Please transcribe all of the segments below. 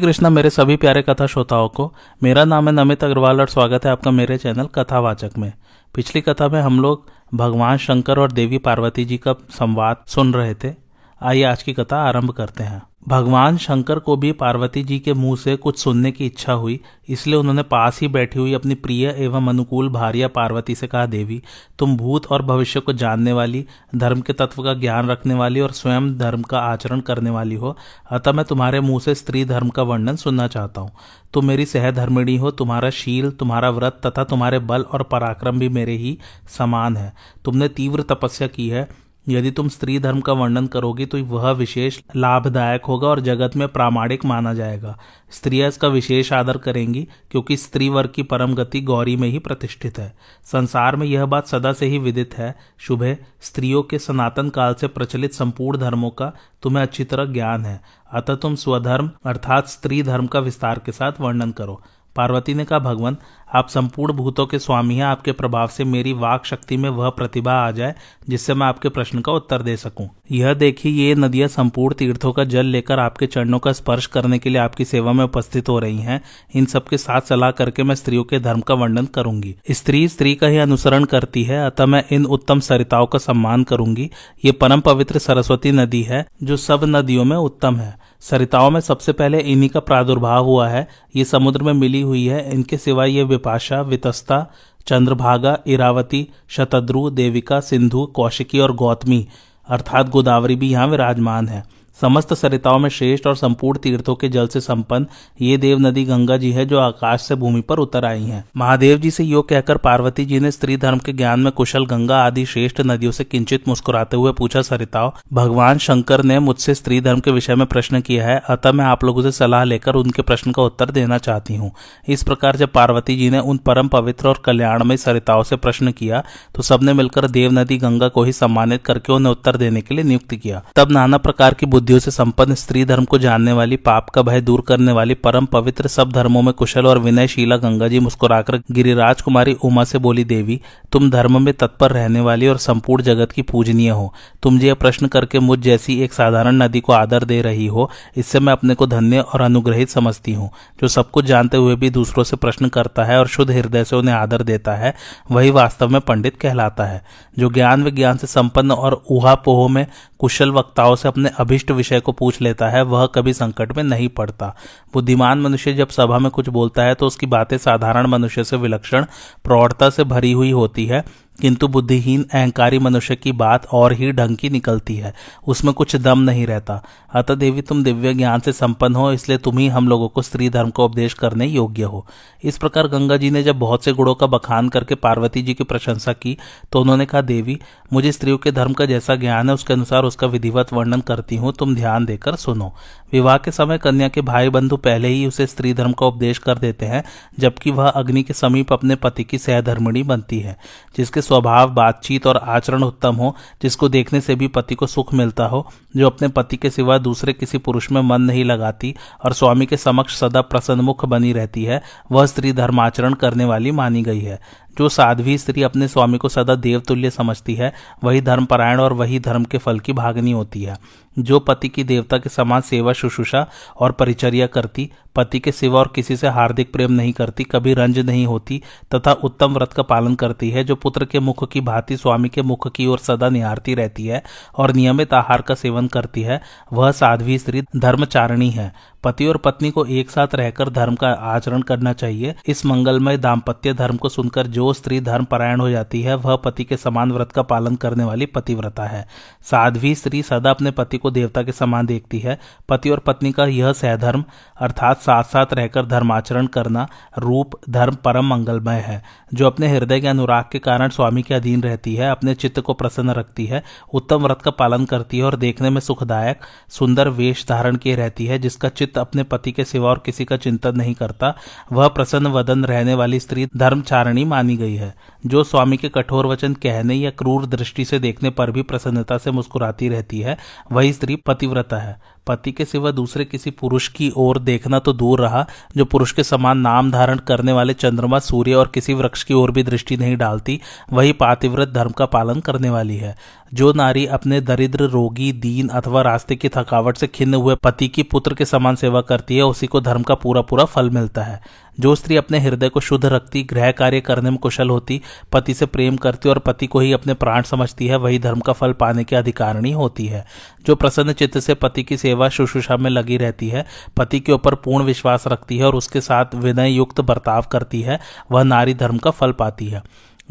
कृष्णा, मेरे सभी प्यारे कथा श्रोताओं को, मेरा नाम है नमित अग्रवाल और स्वागत है आपका मेरे चैनल कथावाचक में। पिछली कथा में हम लोग भगवान शंकर और देवी पार्वती जी का संवाद सुन रहे थे। आइए आज की कथा आरंभ करते हैं। भगवान शंकर को भी पार्वती जी के मुँह से कुछ सुनने की इच्छा हुई, इसलिए उन्होंने पास ही बैठी हुई अपनी प्रिय एवं अनुकूल भारिया पार्वती से कहा, देवी, तुम भूत और भविष्य को जानने वाली, धर्म के तत्व का ज्ञान रखने वाली और स्वयं धर्म का आचरण करने वाली हो, अतः मैं तुम्हारे मुँह से स्त्री धर्म का वर्णन सुनना चाहता हूँ। तुम मेरी सहधर्मिणी हो, तुम्हारा शील, तुम्हारा व्रत तथा तुम्हारे बल और पराक्रम भी मेरे ही समान है। तुमने तीव्र तपस्या की है यदि तुम स्त्री धर्म का वर्णन करोगी तो वह विशेष लाभदायक होगा और जगत में प्रामाणिक माना जाएगा। स्त्रियाँ इसका विशेष आदर करेंगी, क्योंकि स्त्री वर्ग की परम गति गौरी में ही प्रतिष्ठित है। संसार में यह बात सदा से ही विदित है। शुभ, स्त्रियों के सनातन काल से प्रचलित संपूर्ण धर्मों का तुम्हें अच्छी तरह ज्ञान है। अतः तुम स्वधर्म, अर्थात स्त्री धर्म का विस्तार के साथ वर्णन करो। पार्वती ने कहा भगवान आप संपूर्ण भूतों के स्वामी हैं। आपके प्रभाव से मेरी वाक शक्ति में वह प्रतिभा आ जाए, जिससे मैं आपके प्रश्न का उत्तर दे सकूँ। यह देखिए, ये नदियाँ संपूर्ण तीर्थों का जल लेकर आपके चरणों का स्पर्श करने के लिए आपकी सेवा में उपस्थित हो रही हैं। इन सबके साथ सलाह करके मैं स्त्रियों के धर्म का वर्णन करूँगी। स्त्री स्त्री का ही अनुसरण करती है, अतः मैं इन उत्तम सरिताओं का सम्मान करूँगी। ये परम पवित्र सरस्वती नदी है, जो सब नदियों में उत्तम है। सरिताओं में सबसे पहले इन्हीं का प्रादुर्भाव हुआ है। ये समुद्र में मिली हुई है। इनके सिवाय ये विपाशा, वितस्ता, चंद्रभागा, इरावती, शतद्रु, देविका, सिंधु, कौशिकी और गौतमी, अर्थात गोदावरी भी यहाँ विराजमान है। समस्त सरिताओं में श्रेष्ठ और संपूर्ण तीर्थों के जल से संपन्न ये देव नदी गंगा जी है, जो आकाश से भूमि पर उतर आई हैं। महादेव जी से यो कहकर पार्वती जी ने स्त्री धर्म के ज्ञान में कुशल गंगा आदि श्रेष्ठ नदियों से किंचित मुस्कुराते हुए पूछा, सरिताओं, भगवान शंकर ने मुझसे स्त्री धर्म के विषय में प्रश्न किया है, अतः मैं आप लोगों से सलाह लेकर उनके प्रश्न का उत्तर देना चाहती हूँ इस प्रकार जब पार्वती जी ने उन परम पवित्र और कल्याणमय सरिताओं से प्रश्न किया तो सबने मिलकर देव नदी गंगा को ही सम्मानित करके उन्हें उत्तर देने के लिए नियुक्त किया तब नाना प्रकार की बुद्धि बुद्धियों से संपन्न स्त्री धर्म को जानने वाली, पाप का भय दूर करने वाली, परम पवित्र सब धर्मों में कुशल और विनयशीला गंगा जी मुस्कुराकर गिरिराज कुमारी उमा से बोली, देवी, तुम धर्म में तत्पर रहने वाली और संपूर्ण जगत की पूजनीय हो। तुम ये प्रश्न करके मुझ जैसी एक साधारण नदी को आदर दे रही हो, इससे मैं अपने को धन्य और अनुग्रहित समझती हूँ। जो सब कुछ जानते हुए भी दूसरों से प्रश्न करता है और शुद्ध हृदय से उन्हें आदर देता है, वही वास्तव में पंडित कहलाता है। जो ज्ञान विज्ञान से संपन्न और उहापोह में कुशल वक्ताओं से अपने अभिष्ट विषय को पूछ लेता है, वह कभी संकट में नहीं पड़ता। बुद्धिमान मनुष्य जब सभा में कुछ बोलता है तो उसकी बातें साधारण मनुष्य से विलक्षण प्रौढ़ता से भरी हुई होती है। किंतु बुद्धिहीन, अहंकारी मनुष्य की बात और ही ढंग की निकलती है। उसमें कुछ दम नहीं रहता। अतः देवी, तुम दिव्य ज्ञान से संपन्न हो, इसलिए तुम ही हम लोगों को स्त्री धर्म का उपदेश करने योग्य हो। इस प्रकार गंगा जी ने जब बहुत से गुणों का बखान करके पार्वती जी की प्रशंसा की तो उन्होंने कहा, देवी, मुझे स्त्रियों के धर्म का जैसा ज्ञान है, उसके अनुसार उसका विधिवत वर्णन करती हूँ, तुम ध्यान देकर सुनो। विवाह के समय कन्या के भाई बंधु पहले ही उसे स्त्री धर्म का उपदेश कर देते हैं, जबकि वह अग्नि के समीप अपने पति की सहधर्मिणी बनती है, जिसके स्वभाव, बातचीत और आचरण उत्तम हो, जिसको देखने से भी पति को सुख मिलता हो, जो अपने पति के सिवा दूसरे किसी पुरुष में मन नहीं लगाती और स्वामी के समक्ष सदा प्रसन्नमुख बनी रहती है, वह स्त्री धर्माचरण करने वाली मानी गई है। जो साध्वी स्त्री अपने स्वामी को सदा देवतुल्य समझती है, वही धर्मपरायण और वही धर्म के फल की भागनी होती है। जो पति की देवता के समान सेवा शुश्रूषा और परिचर्या करती, पति के सिवा और किसी से हार्दिक प्रेम नहीं करती, कभी रंज नहीं होती, तथा उत्तम व्रत का पालन करती है, जो पुत्र के मुख की भांति स्वामी के मुख की ओर सदा निहारती रहती है और नियमित आहार का सेवन करती है, वह साध्वी स्त्री धर्मचारिणी है। पति और पत्नी को एक साथ रहकर धर्म का आचरण करना चाहिए। इस मंगलमय दाम्पत्य धर्म को सुनकर जो स्त्री धर्म परायण हो जाती है, वह पति के समान व्रत का पालन करने वाली पतिव्रता है। साध्वी स्त्री सदा अपने पति को देवता के समान देखती है। पति और पत्नी का यह सहधर्म, अर्थात साथ साथ रहकर धर्माचरण करना, रूप, धर्म परम मंगलमय है। जो अपने हृदय के अनुराग के कारण स्वामी के अधीन रहती है, अपने चित्त को प्रसन्न रखती है, उत्तम व्रत का पालन करती है और देखने में सुखदायक, सुंदर वेश धारण किए रहती है, जिसका चित्त अपने पति के सिवा और किसी का चिंतन नहीं करता, वह प्रसन्न वदन रहने वाली स्त्री धर्मचारिणी मानी गई है, जो स्वामी के कठोर वचन कहने या क्रूर दृष्टि से देखने पर भी प्रसन्नता से मुस्कुराती रहती है, वही स्त्री पतिव्रता है। पति के सिवा दूसरे किसी पुरुष की ओर देखना तो दूर रहा, जो पुरुष के समान नाम धारण करने वाले चंद्रमा, सूर्य और किसी वृक्ष की ओर भी दृष्टि नहीं डालती, वही पातिव्रत धर्म का पालन करने वाली है। जो नारी अपने दरिद्र, रोगी, दीन अथवा रास्ते की थकावट से खिन्न हुए पति की पुत्र के समान सेवा करती है, उसी को धर्म का पूरा पूरा फल मिलता है। जो स्त्री अपने हृदय को शुद्ध रखती गृह कार्य करने में कुशल होती, पति से प्रेम करती और पति को ही अपने प्राण समझती है, वही धर्म का फल पाने की अधिकारिणी होती है। जो प्रसन्न चित्त से पति की सेवा शुश्रूषा में लगी रहती है, पति के ऊपर पूर्ण विश्वास रखती है और उसके साथ विनय युक्त बर्ताव करती है, वह नारी धर्म का फल पाती है।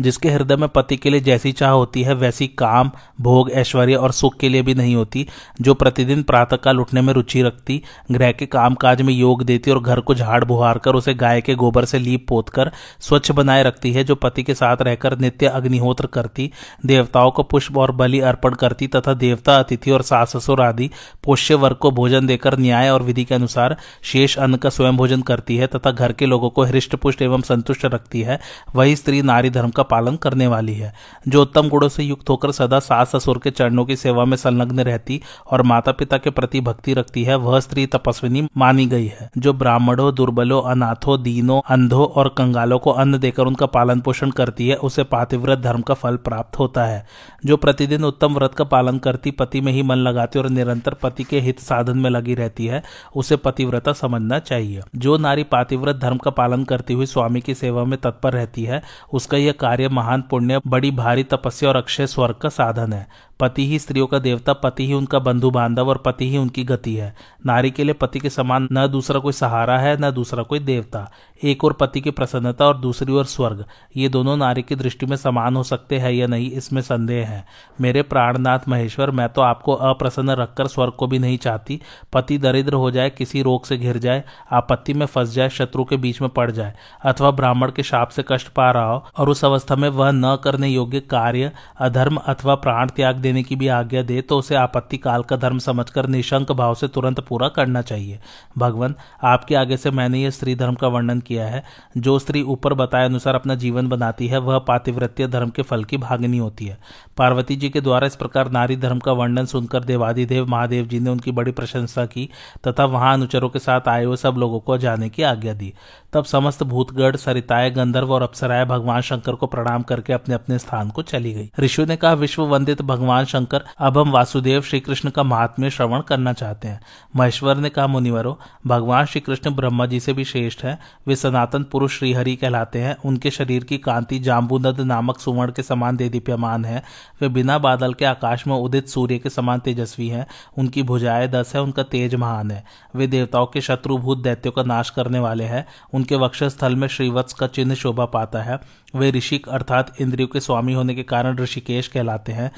जिसके हृदय में पति के लिए जैसी चाह होती है, वैसी काम, भोग, ऐश्वर्य और सुख के लिए भी नहीं होती, जो प्रतिदिन प्रातःकाल उठने में रुचि रखती ग्रह के काम काज में योग देती और घर को झाड़ बुहार कर उसे गाय के गोबर से लीप पोत कर स्वच्छ बनाए रखती है, जो पति के साथ रहकर नित्य अग्निहोत्र करती, देवताओं को पुष्प और बलि अर्पण करती तथा देवता अतिथि और सास ससुर आदि पोष्य वर्ग को भोजन देकर न्याय और विधि के अनुसार शेष अन्न का स्वयं भोजन करती है तथा घर के लोगों को हृष्ट पुष्ट एवं संतुष्ट रखती है। वही स्त्री नारी धर्म का पालन करने वाली है। जो उत्तम गुणों से युक्त होकर सदा सास ससुर के चरणों की सेवा में संलग्न रहती और माता पिता के प्रति भक्ति रखती है, वह स्त्री तपस्विनी मानी गई है। जो ब्राह्मणों, दुर्बलों, अनाथों, दीनों, अंधों और कंगालों को अन्न देकर उनका पालन पोषण करती है, उसे पातिव्रत धर्म का फल प्राप्त होता है। जो प्रतिदिन उत्तम व्रत का पालन करती, पति में ही मन लगाती और निरंतर पति के हित साधन में लगी रहती है, उसे पतिव्रता समझना चाहिए। जो नारी पातिव्रत धर्म का पालन करती हुई स्वामी की सेवा में तत्पर रहती है, उसका यह कार्य महान पुण्य बड़ी भारी तपस्या और अक्षय स्वर्ग का साधन है। पति ही स्त्रियों का देवता, पति ही उनका बंधु बांधव और पति ही उनकी गति है। नारी के लिए पति के समान न दूसरा कोई सहारा है, न दूसरा कोई देवता। एक और पति की प्रसन्नता और दूसरी ओर स्वर्ग। ये दोनों नारी की दृष्टि में समान हो सकते हैं या नहीं, इसमें संदेह है। मेरे प्राणनाथ महेश्वर, मैं तो आपको अप्रसन्न रखकर स्वर्ग को भी नहीं चाहती। पति दरिद्र हो जाए, किसी रोग से घिर जाए, आपत्ति में फंस जाए, शत्रु के बीच में पड़ जाए, अथवा ब्राह्मण के शाप से कष्ट पा रहा हो और उस अवस्था में वह न करने योग्य कार्य, अधर्म अथवा प्राण त्याग देने की भी आज्ञा दे तो उसे आपत्ति काल का धर्म समझकर निशंक भाव से तुरंत पूरा करना चाहिए। भगवान, आपके आगे से मैंने यह स्त्री धर्म का वर्णन किया है। जो स्त्री ऊपर बताए अनुसार अपना जीवन बनाती है, वह पातिव्रत्य धर्म के फल की भागनी होती है। पार्वती जी के द्वारा इस प्रकार नारी धर्म का वर्णन सुनकर देवादिदेव महादेव जी ने उनकी बड़ी प्रशंसा की, तथा वहाँ अनुचरों के साथ आए हुए सब लोगों को जाने की आज्ञा दी। तब समस्त भूतगढ़, सरिताएँ, गंधर्व और अप्सराएँ भगवान शंकर को प्रणाम करके अपने अपने स्थान को चली गई। ऋषि ने कहा विश्व वंदित भगवान शंकर अब हम वासुदेव श्री कृष्ण का महात्म्य श्रवण करना चाहते हैं। महेश्वर ने कहा, मुनिवरो, भगवान श्री कृष्ण ब्रह्मा जी से भी श्रेष्ठ है। वे सनातन पुरुष श्रीहरि कहलाते हैं। उनके शरीर की कांति जाम्बू नामक सुवर्ण के समान दे दीप्यमान है। वे बिना बादल के आकाश में उदित सूर्य के समान तेजस्वी हैं। उनकी भुजाएँ दस है, उनका तेज महान है। वे देवताओं के शत्रुभूत दैत्यों का नाश करने वाले हैं। उनके वक्षस्थल में श्रीवत्स का चिन्ह शोभा पाता है। वे ऋषिक अर्थात इंद्रियों के स्वामी होने के कारण ऋषिकेश कहलाते हैं।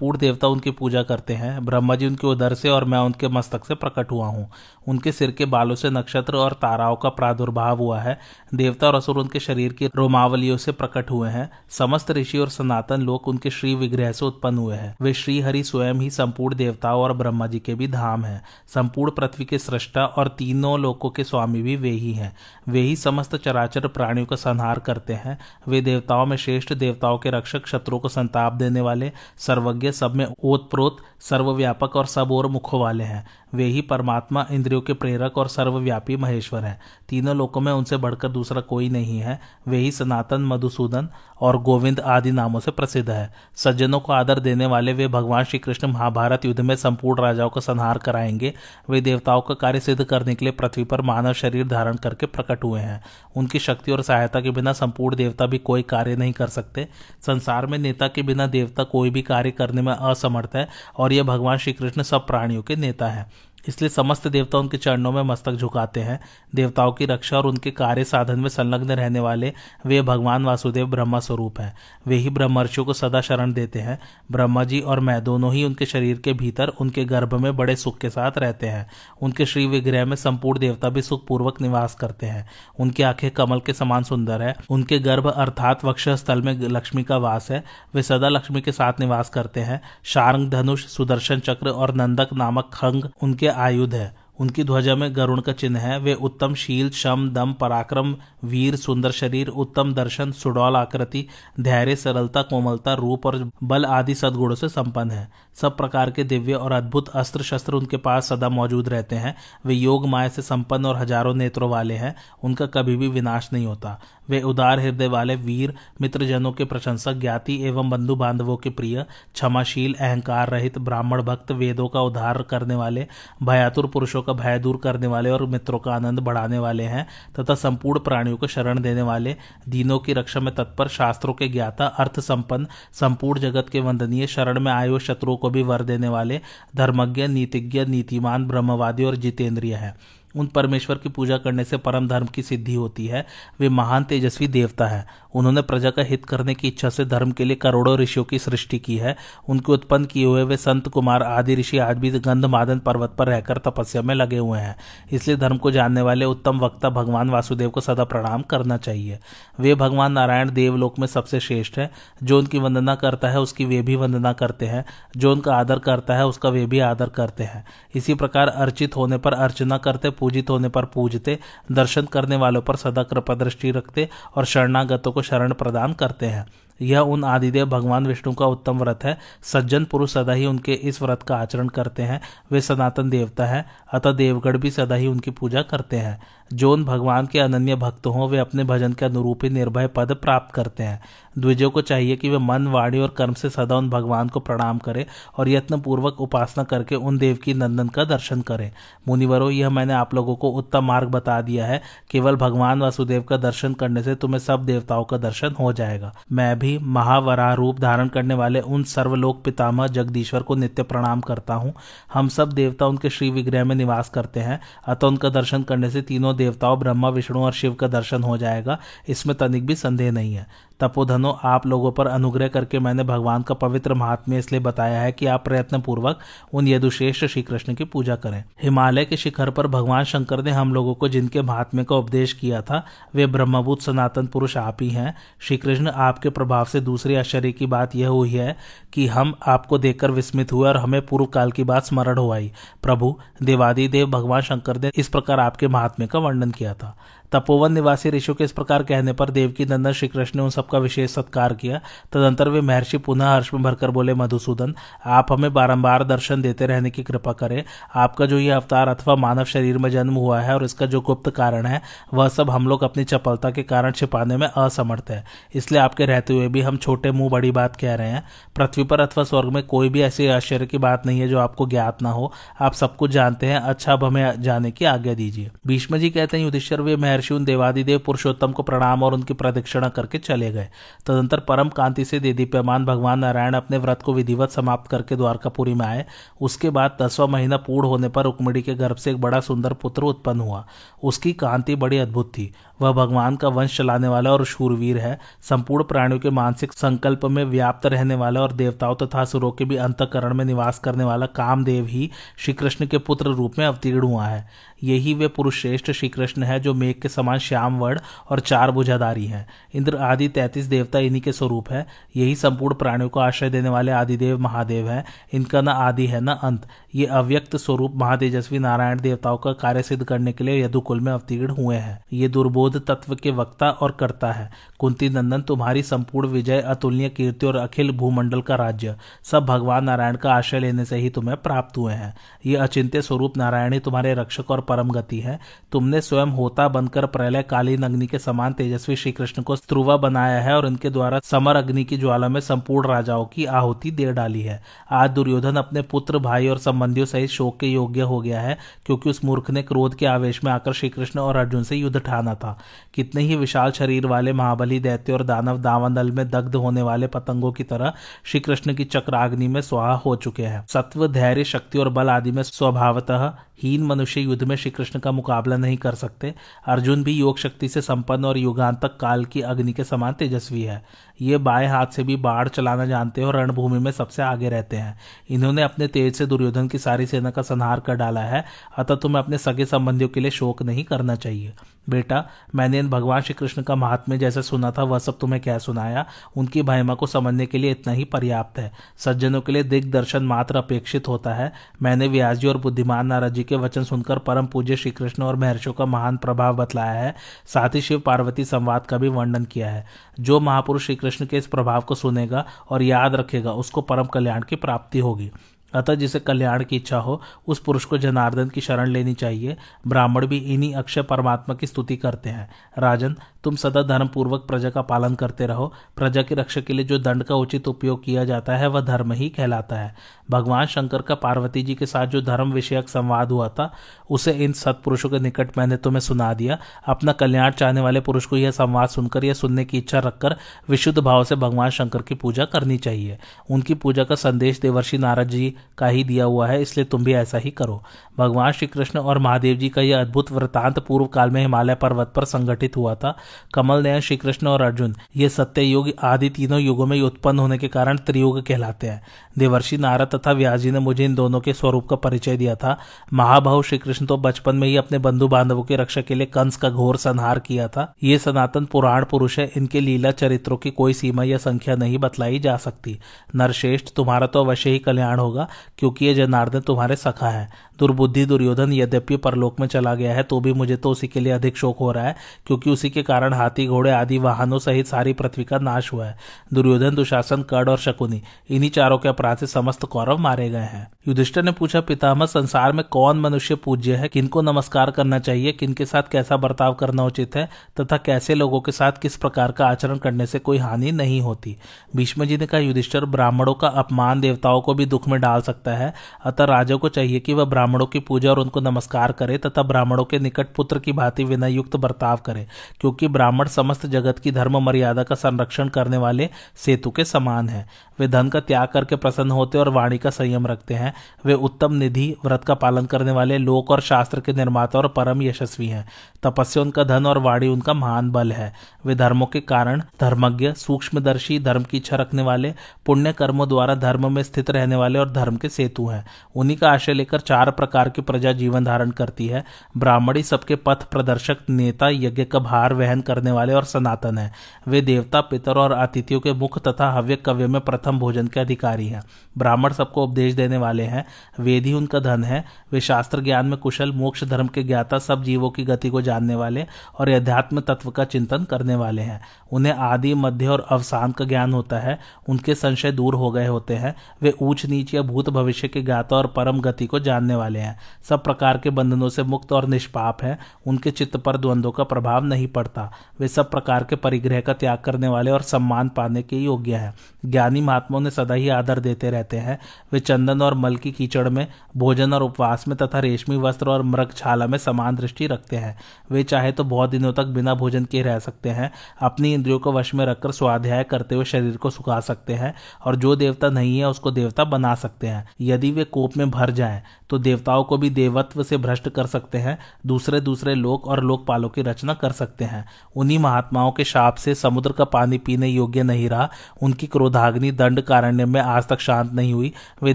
संपूर्ण देवता उनकी पूजा करते हैं। ब्रह्मा जी उनके उदर से और मैं उनके मस्तक से प्रकट हुआ हूँ। उनके सिर के बालों से नक्षत्र और ताराओं का प्रादुर्भाव हुआ है। देवता और असुर उनके शरीर की रोमावलियों से प्रकट हुए हैं। समस्त ऋषि और सनातन लोग उनके श्री विग्रह से उत्पन्न हुए हैं। वे श्री हरि स्वयं ही संपूर्ण देवताओं और ब्रह्मा जी के भी धाम है। संपूर्ण पृथ्वी के सृष्टा और तीनों लोकों के स्वामी भी वे ही हैं। वे ही समस्त चराचर प्राणियों का संहार करते हैं। वे देवताओं में श्रेष्ठ देवताओं के रक्षक, शत्रुओं को संताप देने वाले, सर्वज्ञ, सब में ओतप्रोत, सर्वव्यापक और सब और मुखों वाले हैं। वे ही परमात्मा, इंद्रियों के प्रेरक और सर्वव्यापी महेश्वर हैं। तीनों लोकों में उनसे बढ़कर दूसरा कोई नहीं है। वे ही सनातन, मधुसूदन और गोविंद आदि नामों से प्रसिद्ध है। सज्जनों को आदर देने वाले वे भगवान श्री कृष्ण महाभारत युद्ध में संपूर्ण राजाओं का संहार कराएँगे। वे देवताओं का कार्य सिद्ध करने के लिए पृथ्वी पर मानव शरीर धारण करके प्रकट हुए हैं। उनकी शक्ति और सहायता के बिना संपूर्ण देवता भी कोई कार्य नहीं कर सकते। संसार में नेता के बिना देवता कोई भी कार्य करने में असमर्थ है और यह भगवान श्री कृष्ण सब प्राणियों के नेता है। इसलिए समस्त देवता उनके चरणों में मस्तक झुकाते हैं। देवताओं की रक्षा और उनके कार्य साधन में संलग्न रहने वाले वे भगवान वासुदेव ब्रह्मा स्वरूप हैं। वे ही ब्रह्मर्षियों को सदा शरण देते हैं। ब्रह्मा जी और मैं दोनों ही उनके शरीर के भीतर, उनके गर्भ में बड़े सुख के साथ रहते हैं। उनके श्री विग्रह में संपूर्ण देवता भी सुखपूर्वक निवास करते हैं। उनकी आँखें कमल के समान सुंदर है। उनके गर्भ अर्थात वक्ष स्थल में लक्ष्मी का वास है। वे सदा लक्ष्मी के साथ निवास करते हैं। शारंग धनुष, सुदर्शन चक्र और नंदक नामक खंग उनके आयुध है उनकी ध्वजा में गरुण का चिन्ह है। वे उत्तम शील, शम, दम, पराक्रम, वीर, सुंदर शरीर, उत्तम दर्शन, सुडौल आकृति, धैर्य, सरलता, कोमलता, रूप और बल आदि सदगुणों से संपन्न है। सब प्रकार के दिव्य और अद्भुत अस्त्र शस्त्र उनके पास सदा मौजूद रहते हैं। वे योग माया से संपन्न और हज़ारों नेत्रों वाले हैं। उनका कभी भी विनाश नहीं होता। वे उदार हृदय वाले, वीर, मित्रजनों के प्रशंसक, ज्ञाति एवं बंधु बांधवों के प्रिय, क्षमाशील, अहंकार रहित, ब्राह्मण भक्त, वेदों का उद्धार करने वाले, भयातुर पुरुषों का भय दूर करने वाले और मित्रों का आनंद बढ़ाने वाले हैं, तथा संपूर्ण प्राणियों को शरण देने वाले, दीनों की रक्षा में तत्पर शास्त्रों के ज्ञाता अर्थ संपन्न संपूर्ण जगत के वंदनीय शरण में आयु शत्रुओं को भी वर देने वाले, धर्मज्ञ, नीतिज्ञ, नीतिमान, ब्रह्मवादी और जितेंद्रिय है। उन परमेश्वर की पूजा करने से परम धर्म की सिद्धि होती है। वे महान तेजस्वी देवता है। उन्होंने प्रजा का हित करने की इच्छा से धर्म के लिए करोड़ों ऋषियों की सृष्टि की है। उनके उत्पन्न किए हुए वे संत कुमार, आदि ऋषि आज भी गंधमादन पर्वत पर रहकर तपस्या में लगे हुए हैं। इसलिए धर्म को जानने वाले उत्तम वक्ता भगवान वासुदेव को सदा प्रणाम करना चाहिए। वे भगवान नारायण देवलोक में सबसे श्रेष्ठ है। जो उनकी वंदना करता है, उसकी वे भी वंदना करते हैं। जो उनका आदर करता है, उसका वे भी आदर करते हैं। इसी प्रकार अर्चित होने पर अर्चना करते, पूजित होने पर पूजते, दर्शन करने वालों पर सदा कृपा दृष्टि रखते और शरणागतों को शरण प्रदान करते हैं। यह उन आदिदेव भगवान विष्णु का उत्तम व्रत है। सज्जन पुरुष सदा ही उनके इस व्रत का आचरण करते हैं। वे सनातन देवता है, अतः देवगढ़ भी सदा ही उनकी पूजा करते हैं। जो उन भगवान के अनन्य भक्त हों, वे अपने भजन के अनुरूप ही निर्भय पद प्राप्त करते हैं। द्विजों को चाहिए कि वे मन, वाणी और कर्म से सदा उन भगवान को प्रणाम करें और यत्न पूर्वक उपासना करके उन देव की नंदन का दर्शन करें। मुनिवरों, यह मैंने आप लोगों को उत्तम मार्ग बता दिया है। केवल भगवान वासुदेव का दर्शन करने से तुम्हें सब देवताओं का दर्शन हो जाएगा। मैं भी महावराह रूप धारण करने वाले उन सर्वलोक पितामह जगदीश्वर को नित्य प्रणाम करता हूँ। हम सब देवता उनके श्री विग्रह में निवास करते हैं। अतः उनका दर्शन करने से तीनों देवताओं ब्रह्मा, विष्णु और शिव का दर्शन हो जाएगा। इसमें तनिक भी संदेह नहीं है। तपोधनो आप लोगों पर अनुग्रह करके मैंने भगवान का पवित्र महात्म्य इसलिए बताया है कि आप प्रयत्न पूर्वक उन यदुश्रेष्ठ श्री कृष्ण की पूजा करें। हिमालय के शिखर पर भगवान शंकर ने हम लोगों को जिनके महात्म्य का उपदेश किया था, वे ब्रह्मभूत सनातन पुरुष आप ही हैं। श्री कृष्ण आपके प्रभाव से दूसरी आश्चर्य की बात यह हुई है कि हम आपको देखकर विस्मित हुए और हमें पूर्व काल की बात स्मरण हो आई। प्रभु, देवादिदेव, भगवान शंकर ने इस प्रकार आपके महात्म्य का वर्णन किया था। तपोवन निवासी ऋषियों के इस प्रकार कहने पर देवकी नंदन श्री कृष्ण ने उन सबका विशेष सत्कार किया। तदंतर वे महर्षि पुनः हर्ष में भरकर बोले, मधुसूदन, आप हमें बारंबार दर्शन देते रहने की कृपा करें। आपका जो ये अवतार अथवा मानव शरीर में जन्म हुआ है और इसका जो गुप्त कारण है, वह सब हम लोग अपनी चपलता के कारण छिपाने में असमर्थ है। इसलिए आपके रहते हुए भी हम छोटे मुँह बड़ी बात कह रहे हैं। पृथ्वी पर अथवा स्वर्ग में कोई भी ऐसी आश्चर्य की बात नहीं है जो आपको ज्ञात ना हो। आप सब कुछ जानते हैं। अच्छा अब हमें जाने की आज्ञा दीजिए। भीष्म जी कहते हैं, युधिष्ठर, वे महर्षि महर्षि उन देवादिदेव पुरुषोत्तम को प्रणाम और उनकी प्रदक्षिणा करके चले गए। तदंतर परम कांति से दीदीप्यमान भगवान नारायण अपने व्रत को विधिवत समाप्त करके द्वारकापुरी में आए। उसके बाद दसवां महीना पूर्ण होने पर रुक्मिणी के गर्भ से एक बड़ा सुंदर पुत्र उत्पन्न हुआ। उसकी कांति बड़ी अद्भुत थी। वह भगवान का वंश चलाने वाला और शूरवीर है। संपूर्ण प्राणियों के मानसिक संकल्प में व्याप्त रहने वाला और देवताओं तथा सुरों के भी अंतकरण में निवास करने वाला कामदेव ही श्री कृष्ण के पुत्र रूप में अवतीर्ण हुआ है। यही वे पुरुष श्रेष्ठ श्री कृष्ण है जो मेघ के समान श्याम वर्ण और चार भुजाधारी हैं। इंद्र आदि तैतीस देवता इन्हीं के स्वरूप है। यही संपूर्ण प्राणियों को आश्रय देने वाले आदिदेव महादेव है। इनका न आदि है, न अंत। ये अव्यक्त स्वरूप महातेजस्वी नारायण देवताओं का कार्य सिद्ध करने के लिए यदुकुल में अवतीर्ण हुए हैं। ये दुर्बोध तत्व के वक्ता और करता है। कुंती नंदन, तुम्हारी संपूर्ण विजय, अतुलनीय कीर्ति और अखिल भूमंडल का राज्य। सब भगवान नारायण का आश्रय लेने से ही तुम्हें प्राप्त हुए हैं। ये अचिंत्य स्वरूप नारायण ही तुम्हारे रक्षक और परम गति है। तुमने स्वयं होता बनकर प्रलय कालीन अग्नि के समान तेजस्वी श्री कृष्ण को स्त्रुवा बनाया है और इनके द्वारा समर अग्नि की ज्वाला में संपूर्ण राजाओं की आहुति दे डाली है। आज दुर्योधन अपने पुत्र, भाई और संबंधियों सहित शोक के योग्य हो गया है, क्योंकि उस मूर्ख ने क्रोध के आवेश में आकर श्रीकृष्ण और अर्जुन से युद्ध ठाना था। कितने ही विशाल शरीर वाले महाबली दैत्य और दानव दावानल में दग्ध होने वाले पतंगों की तरह श्री कृष्ण की चक्राग्नि में स्वाहा हो चुके हैं। सत्व, धैर्य, शक्ति और बल आदि में स्वभावतः हीन मनुष्य युद्ध में श्री कृष्ण का मुकाबला नहीं कर सकते। अर्जुन भी योग शक्ति से संपन्न और युगांतक काल की अग्नि के समान तेजस्वी है। ये बाएँ हाथ से भी बाढ़ चलाना जानते हैं और रणभूमि में सबसे आगे रहते हैं। इन्होंने अपने तेज से दुर्योधन की सारी सेना का संहार कर डाला है, अतः तुम्हें अपने सगे संबंधियों के लिए शोक नहीं करना चाहिए। बेटा, मैंने इन भगवान श्री कृष्ण का महात्म्य जैसे सुना था, वह सब तुम्हें क्या सुनाया? उनकी महिमा को समझने के लिए इतना ही पर्याप्त है। सज्जनों के लिए दिग्दर्शन मात्र अपेक्षित होता है। मैंने व्यास जी और बुद्धिमान नाराज़ के वचन सुनकर परम पूज्य श्री कृष्ण और महर्षियों का महान प्रभाव बतलाया है। साथ ही शिव पार्वती संवाद का भी वर्णन किया है। जो महापुरुष श्री कृष्ण के इस प्रभाव को सुनेगा और याद रखेगा, उसको परम कल्याण की प्राप्ति होगी। अतः जिसे कल्याण की इच्छा हो, उस पुरुष को जनार्दन की शरण लेनी चाहिए। ब्राह्मण भी इन्हीं अक्षय परमात्मा की स्तुति करते हैं। राजन तुम सदा धर्म पूर्वक प्रजा का पालन करते रहो। प्रजा की रक्षा के लिए जो दंड का उचित उपयोग किया जाता है, वह धर्म ही कहलाता है। भगवान शंकर का पार्वती जी के साथ जो धर्म विषयक संवाद हुआ था, उसे इन सत्पुरुषों के निकट मैंने तुम्हें सुना दिया। अपना कल्याण चाहने वाले पुरुष को यह संवाद सुनकर या सुनने की इच्छा रखकर विशुद्ध भाव से भगवान शंकर की पूजा करनी चाहिए। उनकी पूजा का संदेश देवर्षि नारद जी का ही दिया हुआ है, इसलिए तुम भी ऐसा ही करो। भगवान श्री कृष्ण और महादेव जी का यह अद्भुत वृतांत पूर्व काल में हिमालय पर्वत पर संगठित हुआ था। कमल नयन श्री कृष्ण और अर्जुन, ये सत्य युग आदि तीनों युगों में उत्पन्न होने के कारण त्रियुग कहलाते हैं। देवर्षि नारद तथा व्यास जी ने मुझे इन दोनों के स्वरूप का परिचय दिया था। महाभाव श्री कृष्ण तो बचपन में ही अपने बंधु बांधवों की रक्षा के लिए कंस का घोर संहार किया था। ये सनातन पुराण पुरुष है, इनके लीला चरित्रों की कोई सीमा या संख्या नहीं बतलाई जा सकती। नरश्रेष्ठ, तुम्हारा तो अवश्य ही कल्याण होगा, क्योंकि ये जनार्दन तुम्हारे सखा है। दुर्बुद्धि दुर्योधन यद्यपि परलोक में चला गया है तो भी मुझे तो उसी के लिए अधिक शोक हो रहा है, क्योंकि उसी के कारण हाथी, घोड़े आदि वाहनों सहित सारी पृथ्वी का नाश हुआ है। दुर्योधन, दुशासन कड़ और शकुनी, इन्हीं चारों के अपराध से समस्त कौरव मारे गए हैं। युधिष्ठर ने पूछा, पितामह, संसार में कौन मनुष्य पूज्य है? किनको नमस्कार करना चाहिए? किनके साथ कैसा बर्ताव करना उचित है? तथा कैसे लोगों के साथ किस प्रकार का आचरण करने से कोई हानि नहीं होती? भीष्म जी ने कहा, युधिष्ठर, ब्राह्मणों का अपमान देवताओं को भी दुख में डाल सकता है। अतः राजा को चाहिए कि वह ब्राह्मणों की पूजा और उनको नमस्कार करे तथा ब्राह्मणों के निकट पुत्र की भांति विनय युक्त बर्ताव करे, क्योंकि ब्राह्मण समस्त जगत की धर्म मर्यादा का संरक्षण करने वाले सेतु के समान है। वे धन का त्याग करके प्रसन्न होते और वाणी का संयम रखते हैं। वे उत्तम निधि, व्रत का पालन करने वाले लोक और शास्त्र के निर्माता और परम यशस्वी हैं। तपस्या उनका धन और वाणी उनका महान बल है। वे धर्मों के कारण धर्मज्ञ, सूक्ष्मदर्शी, धर्म की इच्छा रखने वाले, पुण्य कर्मों द्वारा धर्म में स्थित रहने वाले और धर्म के सेतु हैं। उन्हीं का आशय लेकर चार प्रकार की प्रजा जीवन धारण करती है। ब्राह्मणी सबके पथ प्रदर्शक, नेता, यज्ञ का भार वहन करने वाले और सनातन है। वे देवता, पितर और अतिथियों के मुख तथा हव्य कव्य में प्रथम भोजन के अधिकारी हैं। ब्राह्मण सबको उपदेश देने वाले हैं। वेद ही उनका धन है। वे शास्त्र ज्ञान में कुशल, मोक्ष धर्म के ज्ञाता सब जीवों की गति को जानने वाले और अध्यात्म तत्व का चिंतन करने वाले हैं। उन्हें आदि, मध्य और अवसान का ज्ञान होता है। उनके संशय दूर हो गए होते हैं। वे ऊंच, नीच या भूत भविष्य के ज्ञाता और परम गति को जानने वाले हैं। सब प्रकार के बंधनों से मुक्त और निष्पाप हैं। उनके चित्त पर द्वंद्वों का प्रभाव नहीं पड़ता। वे सब प्रकार के परिग्रह का त्याग करने वाले और सम्मान पाने के योग्य हैं। ज्ञानी महात्माओं ने सदा ही आदर देते रहते हैं। वे चंदन और मल की कीचड़ में, भोजन और उपवास में तथा रेशमी वस्त्र और मृग छाला में समान दृष्टि रखते हैं। वे चाहे तो बहुत दिनों तक बिना भोजन के रह सकते हैं। अपनी इंद्रियों को वश में रखकर स्वाध्याय करते हुए शरीर को सुखा सकते हैं और जो देवता नहीं है उसको देवता बना सकते हैं। यदि वे कोप में भर जाएँ तो देवताओं को भी देवत्व से भ्रष्ट कर सकते हैं दूसरे दूसरे लोक और लोकपालों की रचना कर सकते हैं। उन्हीं महात्माओं के शाप से समुद्र का पानी पीने योग्य नहीं रहा। उनकी क्रोधाग्नि दंड कारण्य में आज तक शांत नहीं हुई। वे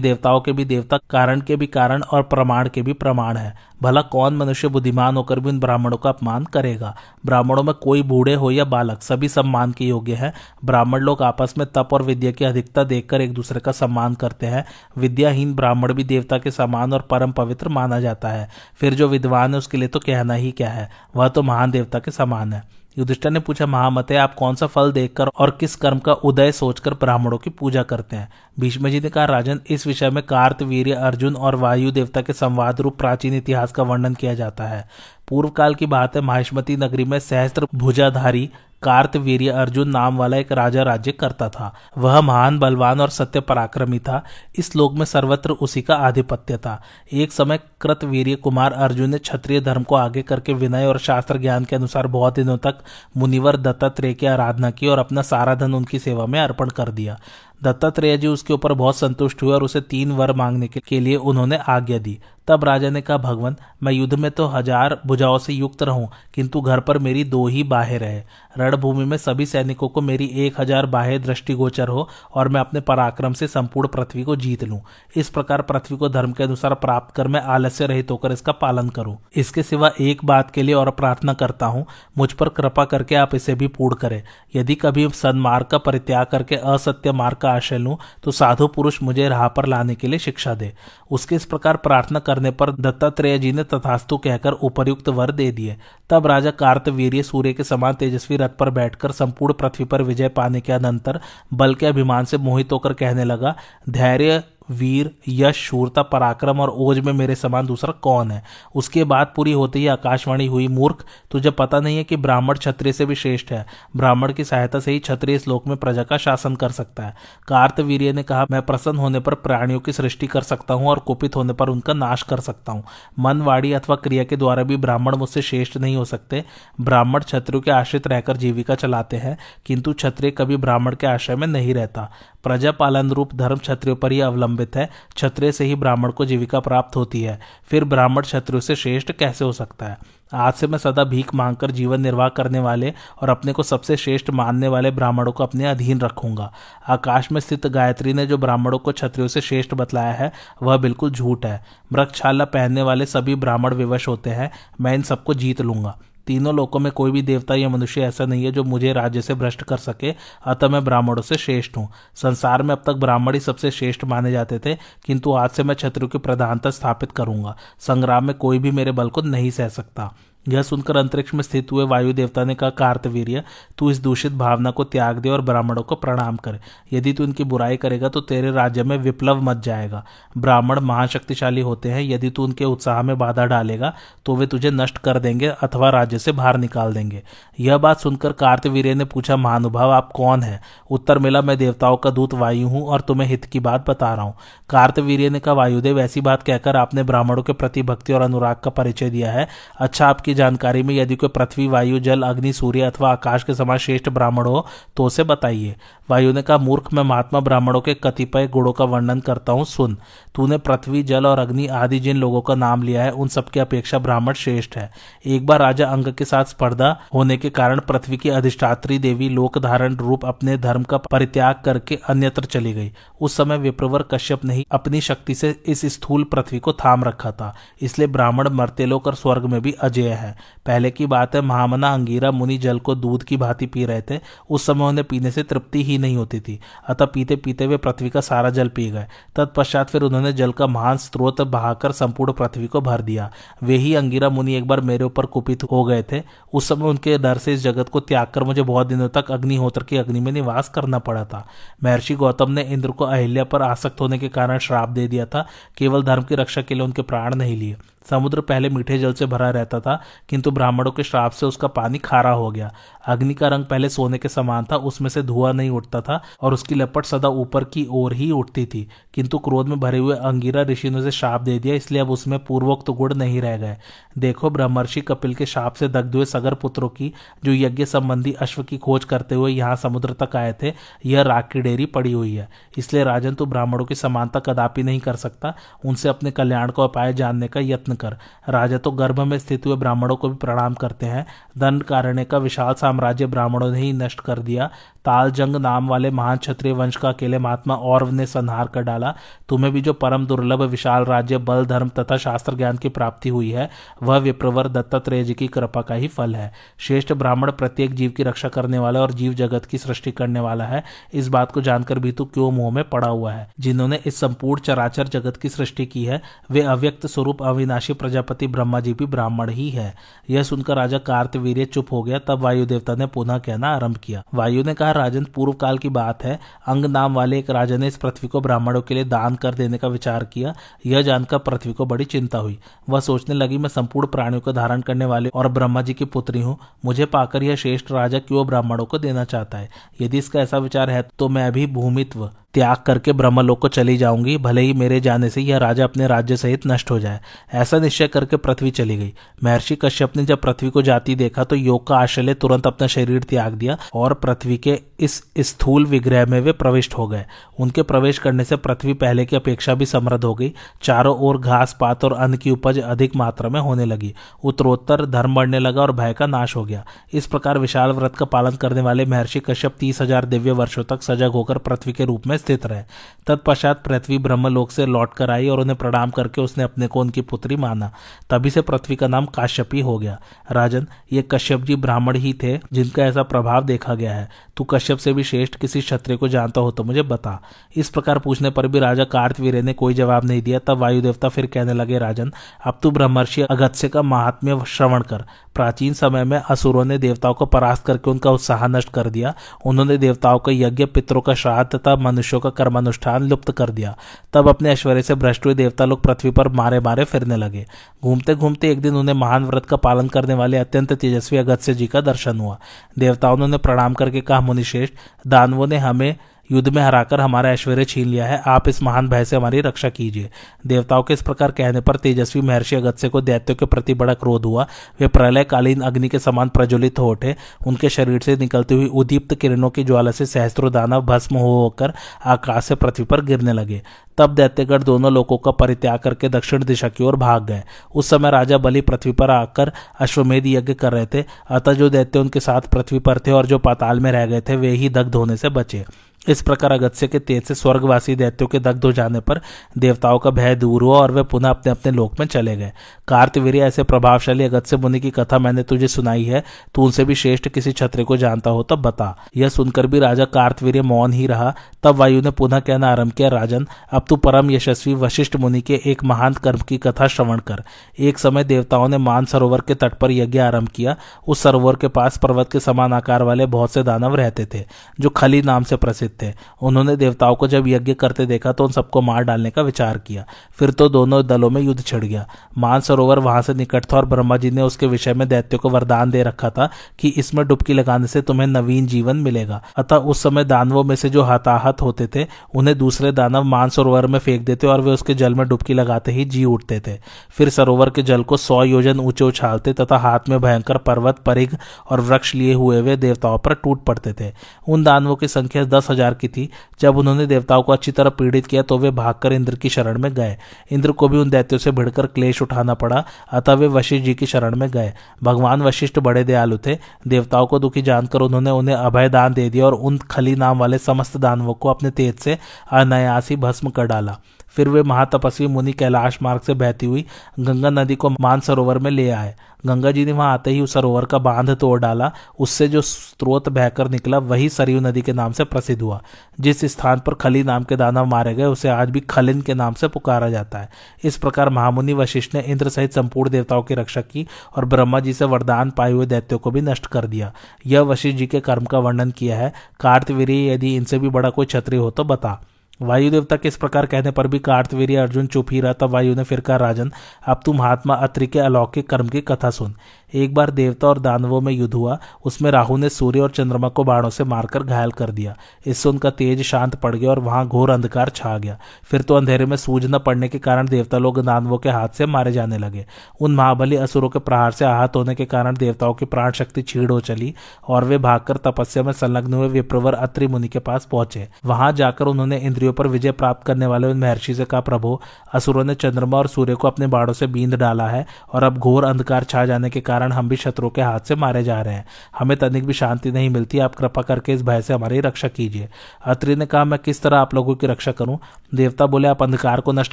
देवताओं के भी देवता, कारण के भी कारण और प्रमाण के भी प्रमाण है। भला कौन मनुष्य बुद्धिमान होकर भी उन ब्राह्मणों का अपमान करेगा? ब्राह्मणों में कोई बूढ़े हो या बालक, सभी सम्मान के योग्य है। ब्राह्मण लोग आपस में तप और विद्या की अधिकता देखकर एक दूसरे का सम्मान करते हैं। विद्याहीन ब्राह्मण भी देवता के समान और परम पवित्र माना जाता है। फिर जो विद्वान है, उसके लिए तो कहना ही क्या है? वह तो महान देवता के समान है। युधिष्ठर ने पूछा, महामते, आप कौन सा फल देखकर और किस कर्म का उदय सोचकर ब्राह्मणों की पूजा करते हैं? भीष्म जी ने कहा, राजन, इस विषय में कार्त वीर अर्जुन और वायु देवता के संवाद रूप प्राचीन इतिहास का वर्णन किया जाता है। पूर्व काल की बात है, माहिष्मती नगरी में सहस्त्र भुजाधारी कार्तवीर्य अर्जुन नाम वाला एक राजा राज्य करता था। वह महान, बलवान और सत्य पराक्रमी था। इस लोक में सर्वत्र उसी का आधिपत्य था। एक समय कृतवीर्य कुमार अर्जुन ने क्षत्रिय धर्म को आगे करके विनय और शास्त्र ज्ञान के अनुसार बहुत दिनों तक मुनिवर दत्तात्रेय की आराधना की और अपना सारा धन उनकी सेवा में अर्पण कर दिया। दत्तात्रेय जी उसके ऊपर बहुत संतुष्ट हुए और उसे तीन वर मांगने के लिए उन्होंने आज्ञा दी। तब राजा ने कहा, भगवान, मैं युद्ध में तो हज़ार भुजाओं से युक्त रहूँ, किंतु घर पर मेरी दो ही बाहें रहे। रणभूमि में सभी सैनिकों को मेरी एक हज़ार बाहें दृष्टिगोचर हो और मैं अपने पराक्रम से संपूर्ण पृथ्वी को जीत लूँ। इस प्रकार पृथ्वी को धर्म के अनुसार प्राप्त कर मैं आलस्य रहित होकर इसका पालन करूँ। इसके सिवा एक बात के लिए और प्रार्थना करता हूँ, मुझ पर कृपा करके आप इसे भी पूर्ण करें। यदि कभी सन्मार्ग का परित्याग करके असत्य मार्ग का आशय लूँ तो साधु पुरुष मुझे राह पर लाने के लिए शिक्षा दे। उसके इस प्रकार प्रार्थना करने पर दत्तात्रेय जी ने तथास्तु कहकर उपयुक्त वर दे दिए। तब राजा कार्तवीर्य सूर्य के समान तेजस्वी रथ पर बैठकर संपूर्ण पृथ्वी पर विजय पाने के अनंतर बल के अभिमान से मोहित होकर कहने लगा, धैर्य वीर, यश, शूरता, पराक्रम और ओज में मेरे समान दूसरा कौन है? उसके बाद पूरी होते ही आकाशवाणी हुई, मूर्ख, तुझे पता नहीं है कि ब्राह्मण क्षत्रिय से भी श्रेष्ठ है। ब्राह्मण की सहायता से ही क्षत्रिय लोक में प्रजा का शासन कर सकता है। कार्तवीर्य ने कहा, मैं प्रसन्न होने पर प्राणियों की सृष्टि कर सकता हूँ और कुपित होने पर उनका नाश कर सकता हूँ। मन वाणी अथवा क्रिया के द्वारा भी ब्राह्मण मुझसे श्रेष्ठ नहीं हो सकते। ब्राह्मण क्षत्रियो के आश्रित रहकर जीविका चलाते हैं, किंतु क्षत्रिय कभी ब्राह्मण के आश्रय में नहीं रहता। प्रजा पालन रूप धर्म क्षत्रियो पर ही अवलंबित है। क्षत्रिय से ही ब्राह्मण को जीविका प्राप्त होती है। फिर ब्राह्मण क्षत्रियो से श्रेष्ठ कैसे हो सकता है? आज से मैं सदा भीख मांगकर जीवन निर्वाह करने वाले और अपने को सबसे श्रेष्ठ मानने वाले ब्राह्मणों को अपने अधीन रखूँगा। आकाश में स्थित गायत्री ने जो ब्राह्मणों को क्षत्रियो से श्रेष्ठ बतलाया है, वह बिल्कुल झूठ है। वृक्षाला पहनने वाले सभी ब्राह्मण विवश होते हैं। मैं इन सबको जीत लूँगा। तीनों लोकों में कोई भी देवता या मनुष्य ऐसा नहीं है जो मुझे राज्य से भ्रष्ट कर सके, अतः मैं ब्राह्मणों से श्रेष्ठ हूँ। संसार में अब तक ब्राह्मण ही सबसे श्रेष्ठ माने जाते थे, किंतु आज से मैं क्षत्रियो की प्रधानता स्थापित करूँगा। संग्राम में कोई भी मेरे बल को नहीं सह सकता। यह सुनकर अंतरिक्ष में स्थित हुए वायु देवता ने कहा, कार्तवीर्य, तू इस दूषित भावना को त्याग दे और ब्राह्मणों को प्रणाम कर। यदि तू इनकी बुराई करेगा तो तेरे राज्य में विप्लव मच जाएगा। ब्राह्मण महाशक्तिशाली होते हैं। यदि तू उनके उत्साह में बाधा डालेगा तो वे तुझे नष्ट कर देंगे अथवा राज्य से बाहर निकाल देंगे। यह बात सुनकर कार्तवीर्य ने पूछा, महानुभाव, आप कौन है? उत्तर मिला, मैं देवताओं का दूत वायु हूँ और तुम्हें हित की बात बता रहा हूँ कार्तवीर्य ने कहा, वायुदेव, ऐसी बात कहकर आपने ब्राह्मणों के प्रति भक्ति और अनुराग का परिचय दिया है। अच्छा आपकी जानकारी में यदि कोई पृथ्वी, वायु, जल, अग्नि, सूर्य अथवा आकाश के समान श्रेष्ठ ब्राह्मण हो तो उसे बताइए। वायु ने कहा, मूर्ख, मैं महात्मा ब्राह्मणों के कतिपय गुणों का वर्णन करता हूँ, सुन। तूने पृथ्वी, जल और अग्नि आदि जिन लोगों का नाम लिया है, उन सबकी अपेक्षा ब्राह्मण श्रेष्ठ है। एक बार राजा अंग के साथ स्पर्धा होने के कारण पृथ्वी की अधिष्ठात्री देवी लोक धारण रूप अपने धर्म का परित्याग करके अन्यत्र चली गई। उस समय विप्रवर कश्यप ने ही अपनी शक्ति से इस स्थूल पृथ्वी को थाम रखा था। इसलिए ब्राह्मण मरते लोक और स्वर्ग में भी अजय है। पहले की बात है, महामना अंगीरा मुनि जल को दूध की भांति पी रहे थे। उस समय उन्हें पीने से तृप्ति ही नहीं होती थी। अतः पीते पीते वे पृथ्वी का सारा जल पी गए। तत्पश्चात फिर उन्होंने जल का महान स्त्रोत बहाकर संपूर्ण पृथ्वी को भर दिया। वे ही अंगीरा मुनि एक बार मेरे ऊपर कुपित हो गए थे। उस समय उनके डर से इस जगत को त्याग कर मुझे बहुत दिनों तक अग्निहोत्र की अग्नि में निवास करना पड़ा था। महर्षि गौतम ने इंद्र को अहिल्या पर आसक्त होने के कारण श्राप दे दिया था। केवल धर्म की रक्षा के लिए उनके प्राण नहीं लिए। समुद्र पहले मीठे जल से भरा रहता था, किंतु ब्राह्मणों के श्राप से उसका पानी खारा हो गया। अग्नि का रंग पहले सोने के समान था, उसमें से धुआँ नहीं उठता था, और उसकी लपट सदा ऊपर की ओर ही उठती थी। किंतु क्रोध में भरे हुए अंगिरा ऋषि ने उसे श्राप दे दिया, इसलिए अब उसमें पूर्वोक्त गुण नहीं रह गए। देखो, ब्रह्मर्षि कपिल के शाप से दग्ध हुए सगर पुत्रों की, जो यज्ञ संबंधी अश्व की खोज करते हुए यहाँ समुद्र तक आए थे, यह राख की डेरी पड़ी हुई है। इसलिए राजन तू ब्राह्मणों की समानता कदापि नहीं कर सकता, उनसे अपने कल्याण का उपाय जानने का यत्न कर। राजा तो गर्भ में स्थित हुए ब्राह्मणों को भी प्रणाम करते हैं। दंड कारण्य का विशाल साम्राज्य ब्राह्मणों ने ही नष्ट कर दिया। तालजंग नाम वाले महान क्षत्रिय वंश का अकेले महात्मा और ने संहार कर डाला। तुम्हें भी जो परम दुर्लभ विशाल राज्य, बल, धर्म तथा शास्त्र ज्ञान की प्राप्ति हुई है, वह विप्रवर दत्तात्रेय जी की कृपा का ही फल है। श्रेष्ठ ब्राह्मण प्रत्येक जीव की रक्षा करने वाला और जीव जगत की सृष्टि करने वाला है। इस बात को जानकर भी तू क्यों मुँह में पड़ा हुआ है? जिन्होंने इस संपूर्ण चराचर जगत की सृष्टि की है, वे अव्यक्त स्वरूप अविनाशी प्रजापति ब्रह्मा जी भी ब्राह्मण ही है। यह सुनकर राजा कार्तवीर्य चुप हो गया, तब वायु देवता ने पुनः कहना आरंभ किया। वायु ने कहा, राजन पूर्व काल की बात है। अंग नाम वाले एक राजा ने इस पृथ्वी को ब्राह्मणों के लिए दान कर देने का विचार किया। यह जानकर पृथ्वी को बड़ी चिंता हुई। वह सोचने लगी, मैं संपूर्ण प्राणियों को धारण करने वाले और ब्रह्मा जी की पुत्री हूँ। मुझे पाकर यह श्रेष्ठ राजा क्यों ब्राह्मणों को देना चाहता है? यदि इसका ऐसा विचार है तो मैं अभी भूमित्व त्याग करके ब्रह्मलोक को चली जाऊँगी, भले ही मेरे जाने से यह राजा अपने राज्य सहित नष्ट हो जाए। ऐसा निश्चय करके पृथ्वी चली गई। महर्षि कश्यप ने जब पृथ्वी को जाती देखा तो योग का आश्रय तुरंत अपना शरीर त्याग दिया और पृथ्वी के इस स्थूल विग्रह में वे प्रविष्ट हो गए। उनके प्रवेश करने से पृथ्वी पहले की अपेक्षा भी समृद्ध हो गई। चारों ओर घास पात और अन्न की उपज अधिक मात्रा में होने लगी। उत्तरोत्तर धर्म बढ़ने लगा और भय का नाश हो गया। इस प्रकार विशाल व्रत का पालन करने वाले महर्षि कश्यप तीस हज़ार दिव्य वर्षों तक सजग होकर पृथ्वी के रूप में स्थित रहे। तत्पश्चात पृथ्वी ब्रह्मलोक से लौट कर आई और उन्हें प्रणाम करके उसने अपने को उनकी पुत्री माना। तभी से पृथ्वी का नाम काश्यपी हो गया। राजन, ये कश्यप जी ब्राह्मण ही थे जिनका ऐसा प्रभाव देखा गया है। तू कश्यप कश्यप से भी श्रेष्ठ किसी क्षत्रिय को जानता हो तो मुझे बता। इस प्रकार पूछने पर भी राजा कार्तवीर ने कोई जवाब नहीं दिया। तब वायु देवता फिर कहने लगे, राजन, अब तू ब्रह्मर्षि अगत्य का महात्म्य श्रवण कर। प्राचीन समय में असुरों ने देवताओं को परास्त करके उनका उत्साह नष्ट कर दिया। उन्होंने देवताओं का यज्ञ, पितरों का श्राद्ध तथा मनुष्यों का कर्मानुष्ठान लुप्त कर दिया। तब अपने ऐश्वर्य से भ्रष्ट हुए देवता लोग पृथ्वी पर मारे मारे फिरने लगे। घूमते घूमते एक दिन उन्हें महान व्रत का पालन करने वाले अत्यंत तेजस्वी अगत्य जी का दर्शन हुआ। देवताओं ने प्रणाम करके कहा, मुनिश्रेष्ठ, दानवों ने हमें युद्ध में हराकर हमारा ऐश्वर्य छीन लिया है। आप इस महान भय से हमारी रक्षा कीजिए। देवताओं के इस प्रकार कहने पर तेजस्वी महर्षि अगत्य को दैत्यों के प्रति बड़ा क्रोध हुआ। वे प्रलयकालीन अग्नि के समान प्रज्वलित हो उठे। उनके शरीर से निकलती हुई उदीप्त किरणों की ज्वाला से सहस्त्रों दानव भस्म होकर आकाश से पृथ्वी पर गिरने लगे। तब दैत्यगढ़ दोनों लोगों का परित्याग करके दक्षिण दिशा की ओर भाग गए। उस समय राजा बलि पृथ्वी पर आकर अश्वमेध यज्ञ कर रहे थे। अतः जो दैत्य उनके साथ पृथ्वी पर थे और जो पाताल में रह गए थे, वे ही दग्ध होने से बचे। इस प्रकार अगत्य के तेज से स्वर्गवासी दैत्यों के दग्ध हो जाने पर देवताओं का भय दूर हुआ और वे पुनः अपने अपने लोक में चले गए। कार्तवीर ऐसे प्रभावशाली अगत्य मुनि की कथा मैंने तुझे सुनाई है, तू उनसे भी श्रेष्ठ किसी छत्र को जानता हो, तब बता। यह सुनकर भी राजा कार्तवीर मौन ही रहा, तब वायु ने पुनः कहना आरंभ किया, राजन? अब तू परम यशस्वी वशिष्ठ मुनि के एक महान कर्म की कथा श्रवण कर। एक समय देवताओं ने मान सरोवर के तट पर यज्ञ आरंभ किया। उस सरोवर के पास पर्वत के समान आकार वाले बहुत से दानव रहते थे, जो खली नाम से प्रसिद्ध थे। उन्होंने देवताओं को जब यज्ञ करते देखा तो उन सबको मार डालने का विचार किया। फिर तो दोनों दलों में युद्ध छिड़ गया। मान सरोवर वहाँ से निकट था और ब्रह्मा जी ने उसके विषय में दैत्यों को वरदान दे रखा था कि इसमें डुबकी लगाने से तुम्हें नवीन जीवन मिलेगा। अतः उस समय दानवों में से जो हताहत होते थे, उन्हें दूसरे दानव मान सरोवर में फेंक देते और वे उसके जल में डुबकी लगाते ही जी उठते थे। फिर सरोवर के जल को सौ योजन ऊँचे उछालते तथा हाथ में भयंकर पर्वत, परिघ और वृक्ष लिए हुए वे देवताओं पर टूट पड़ते थे। उन दानवों की संख्या दस हज़ार की थी। जब उन्होंने देवताओं को अच्छी तरह पीड़ित किया तो वे भागकर इंद्र की शरण में गए। इंद्र को भी उन दैत्यों से भिड़कर क्लेश उठाना पड़ा। अतः वे वशिष्ठ जी की शरण में गए। भगवान वशिष्ठ बड़े दयालु थे। देवताओं को दुखी जानकर उन्होंने उन्हें अभय दान दे दिया और उन खली नाम वाले समस्त दानवों को अपने तेज से अनायासी भस्म कर डाला। फिर वे महातपस्वी मुनि कैलाश मार्ग से बहती हुई गंगा नदी को मानसरोवर में ले आए। गंगा जी ने वहाँ आते ही उस सरोवर का बाँध तोड़ डाला। उससे जो स्रोत बहकर निकला, वही सरयू नदी के नाम से प्रसिद्ध हुआ। जिस स्थान पर खली नाम के दानव मारे गए, उसे आज भी खलिन के नाम से पुकारा जाता है। इस प्रकार महामुनि वशिष्ठ ने इंद्र सहित संपूर्ण देवताओं की रक्षा की और ब्रह्मा जी से वरदान पाए हुए दैत्यों को भी नष्ट कर दिया। यह वशिष्ठ जी के कर्म का वर्णन किया है। कार्तवीर यदि इनसे भी बड़ा कोई छत्री हो तो बता। वायु देवता के इस प्रकार कहने पर भी कार्तवीर अर्जुन चुप ही रहा, तब वायु ने फिर कहा, राजन, अब तुम महात्मा अत्रि के अलौकिक कर्म की कथा सुन। एक बार देवता और दानवों में युद्ध हुआ, उसमें राहु ने सूर्य और चंद्रमा को बाणों से मारकर घायल कर दिया। इससे उनका तेज शांत पड़ गया और वहाँ घोर अंधकार छा गया। फिर तो अंधेरे में सूझ न पड़ने के कारण देवता लोग दानवों के हाथ से मारे जाने लगे। उन महाबली असुरों के प्रहार से आहत होने के कारण देवताओं की प्राण शक्ति छीड़ हो चली और वे भागकर तपस्या में संलग्न हुए विप्रवर अत्रि मुनि के पास पहुँचे। वहाँ जाकर उन्होंने इंद्रियों पर विजय प्राप्त करने वाले उन महर्षि से कहा, प्रभु, असुरों ने चंद्रमा और सूर्य को अपने बाड़ों से बींद डाला है और अब घोर अंधकार छा जाने के कारण हम भी शत्रुओं के हाथ से मारे जा रहे हैं। हमें तनिक भी शांति नहीं मिलती। आप कृपा करके इस भय से हमारी रक्षा कीजिए। अत्रि ने कहा, मैं किस तरह आप लोगों की रक्षा करूँ? देवता बोले, आप अंधकार को नष्ट